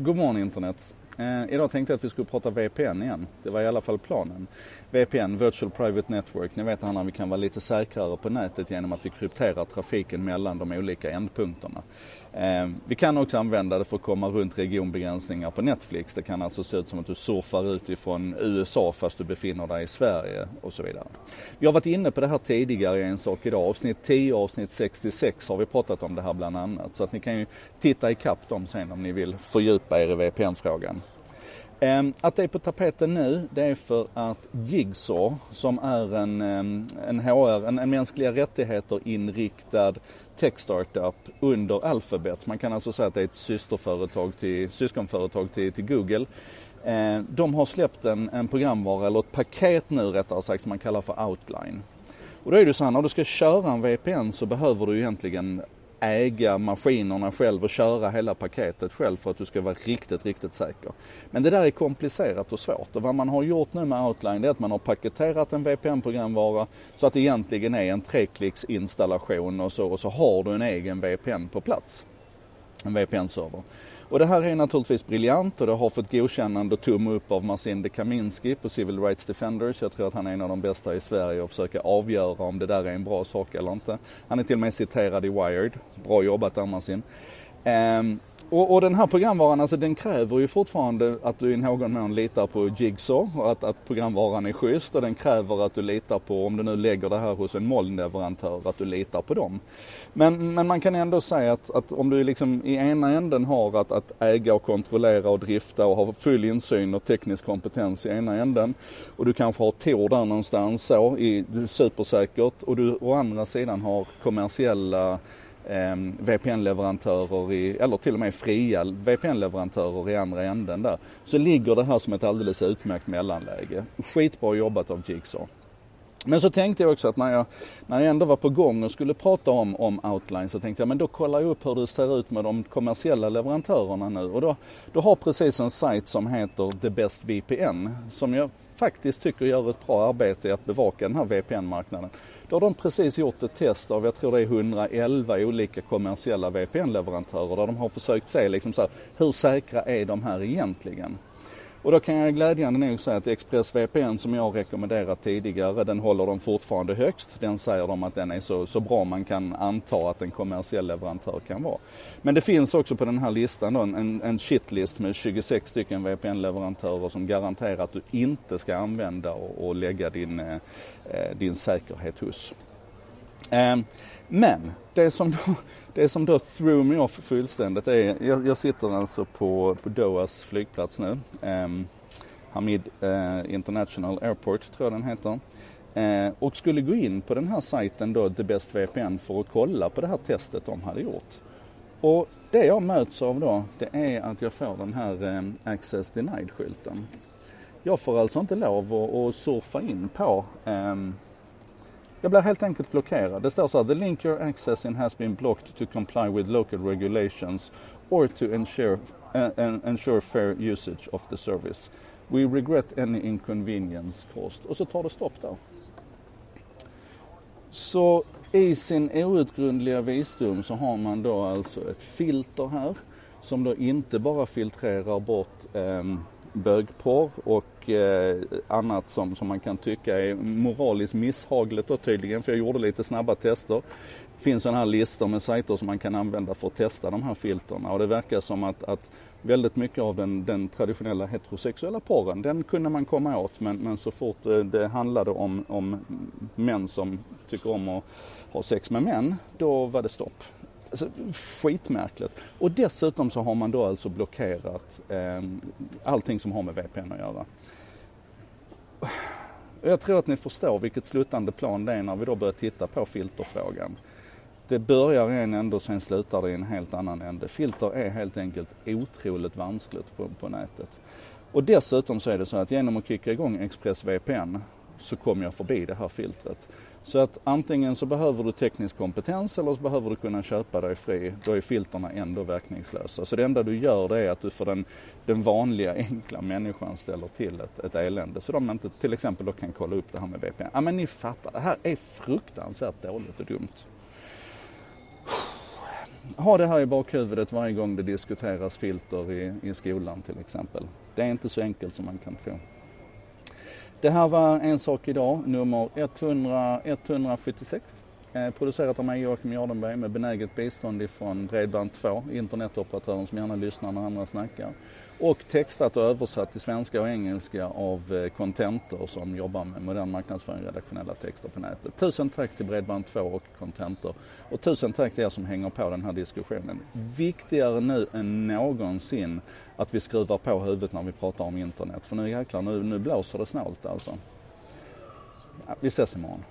God morgon internet. Eh, idag tänkte jag att vi skulle prata VPN igen. Det var i alla fall planen. VPN, Virtual Private Network, ni vet när vi kan vara lite säkrare på nätet genom att vi krypterar trafiken mellan de olika ändpunkterna. Eh, vi kan också använda det för att komma runt regionbegränsningar på Netflix. Det kan alltså se ut som att du surfar utifrån USA fast du befinner dig i Sverige och så vidare. Vi har varit inne på det här tidigare i en sak idag. Avsnitt 10 och avsnitt 66 har vi pratat om det här bland annat. Så att ni kan ju titta ikapp dem sen om ni vill fördjupa er i VPN-frågan. Ehm, att det är på tapeten nu, det är för att Jigsaw, som är en, ehm, en HR, en, en mänskliga rättigheter inriktad tech-startup under Alphabet. Man kan alltså säga att det är ett systerföretag till, syskonföretag till, till Google. Ehm, de har släppt en, en programvara, eller ett paket nu rättare sagt, som man kallar för Outline. Och då är det så här, när du ska köra en VPN så behöver du egentligen äga maskinerna själv och köra hela paketet själv för att du ska vara riktigt, riktigt säker. Men det där är komplicerat och svårt och vad man har gjort nu med Outline är att man har paketerat en VPN-programvara så att det egentligen är en treklicksinstallation och så och så har du en egen VPN på plats. En VPN-server. Och det här är naturligtvis briljant och det har fått godkännande och tumme upp av Marcin Kaminski på Civil Rights Defenders. Jag tror att han är en av de bästa i Sverige och försöka avgöra om det där är en bra sak eller inte. Han är till och med citerad i Wired. Bra jobbat där Marcin. Ehm, och, och, den här programvaran, alltså den kräver ju fortfarande att du i någon mån litar på Jigsaw och att, att programvaran är schysst och den kräver att du litar på, om du nu lägger det här hos en molnleverantör, att du litar på dem. Men, men man kan ändå säga att, att om du liksom i ena änden har att, att äga och kontrollera och drifta och ha full insyn och teknisk kompetens i ena änden och du kanske har Tor där någonstans så, i, supersäkert och du å andra sidan har kommersiella eh, VPN-leverantörer i, eller till och med fria VPN-leverantörer i andra änden där. Så ligger det här som ett alldeles utmärkt mellanläge. Skitbra jobbat av Jigsaw. Men så tänkte jag också att när jag, när jag ändå var på gång och skulle prata om, om outline så tänkte jag men då kollar jag upp hur det ser ut med de kommersiella leverantörerna nu. Och då, då har precis en sajt som heter The Best VPN som jag faktiskt tycker gör ett bra arbete i att bevaka den här VPN-marknaden. Då har de precis gjort ett test av, jag tror det är 111 olika kommersiella VPN-leverantörer där de har försökt se liksom så här, hur säkra är de här egentligen? Och då kan jag glädjande nog säga att ExpressVPN som jag rekommenderat tidigare, den håller de fortfarande högst. Den säger de att den är så, så bra man kan anta att en kommersiell leverantör kan vara. Men det finns också på den här listan då en, en shitlist med 26 stycken VPN-leverantörer som garanterar att du inte ska använda och, och lägga din, eh, eh din säkerhet hos. Ehm, men det som, då, det som då threw me off fullständigt är, jag, jag sitter alltså på, på Dohas flygplats nu. Ehm, Hamid eh, International Airport tror jag den heter. Eh, och skulle gå in på den här sajten då, The Best VPN, för att kolla på det här testet de hade gjort. Och det jag möts av då, det är att jag får den här eh, Access Denied-skylten. Jag får alltså inte lov att, att surfa in på ehm, jag blir helt enkelt blockerad. Det står så här, the link you're accessing has been blocked to comply with local regulations or to ensure, uh, ensure fair usage of the service. We regret any inconvenience caused. Och så tar det stopp där. Så i sin outgrundliga visdom så har man då alltså ett filter här som då inte bara filtrerar bort eh, bögporr och eh, annat som, som man kan tycka är moraliskt misshagligt då tydligen, för jag gjorde lite snabba tester. Det finns sådana här listor med sajter som man kan använda för att testa de här filterna och det verkar som att, att väldigt mycket av den, den, traditionella heterosexuella porren, den kunde man komma åt men, men så fort det, det handlade om, om män som tycker om att ha sex med män, då var det stopp. Alltså, skitmärkligt. Och dessutom så har man då alltså blockerat eh, allting som har med VPN att göra. Jag tror att ni förstår vilket sluttande plan det är när vi då börjar titta på filterfrågan. Det börjar i en ände och sen slutar det i en helt annan ände. Filter är helt enkelt otroligt vanskligt på, på nätet. Och dessutom så är det så att genom att kicka igång ExpressVPN så kommer jag förbi det här filtret. Så att antingen så behöver du teknisk kompetens eller så behöver du kunna köpa dig fri. Då är filterna ändå verkningslösa. Så det enda du gör det är att du för den, den vanliga enkla människan ställer till ett, ett elände. Så de inte till exempel då kan kolla upp det här med VPN. Ja men ni fattar, det här är fruktansvärt dåligt och dumt. ha det här i bakhuvudet varje gång det diskuteras filter i, i skolan till exempel. Det är inte så enkelt som man kan tro. Det här var En sak idag, nummer 100, 176. Eh, producerat av mig Joakim Jardenberg med benäget bistånd ifrån Bredband2, internetoperatören som gärna lyssnar när andra snackar. Och textat och översatt till svenska och engelska av eh, Contentor som jobbar med modern marknadsföring och redaktionella texter på nätet. Tusen tack till Bredband2 och Contentor. Och tusen tack till er som hänger på den här diskussionen. Viktigare nu än någonsin att vi skruvar på huvudet när vi pratar om internet. För nu jäklar, nu, nu blåser det snålt alltså. Ja, vi ses imorgon.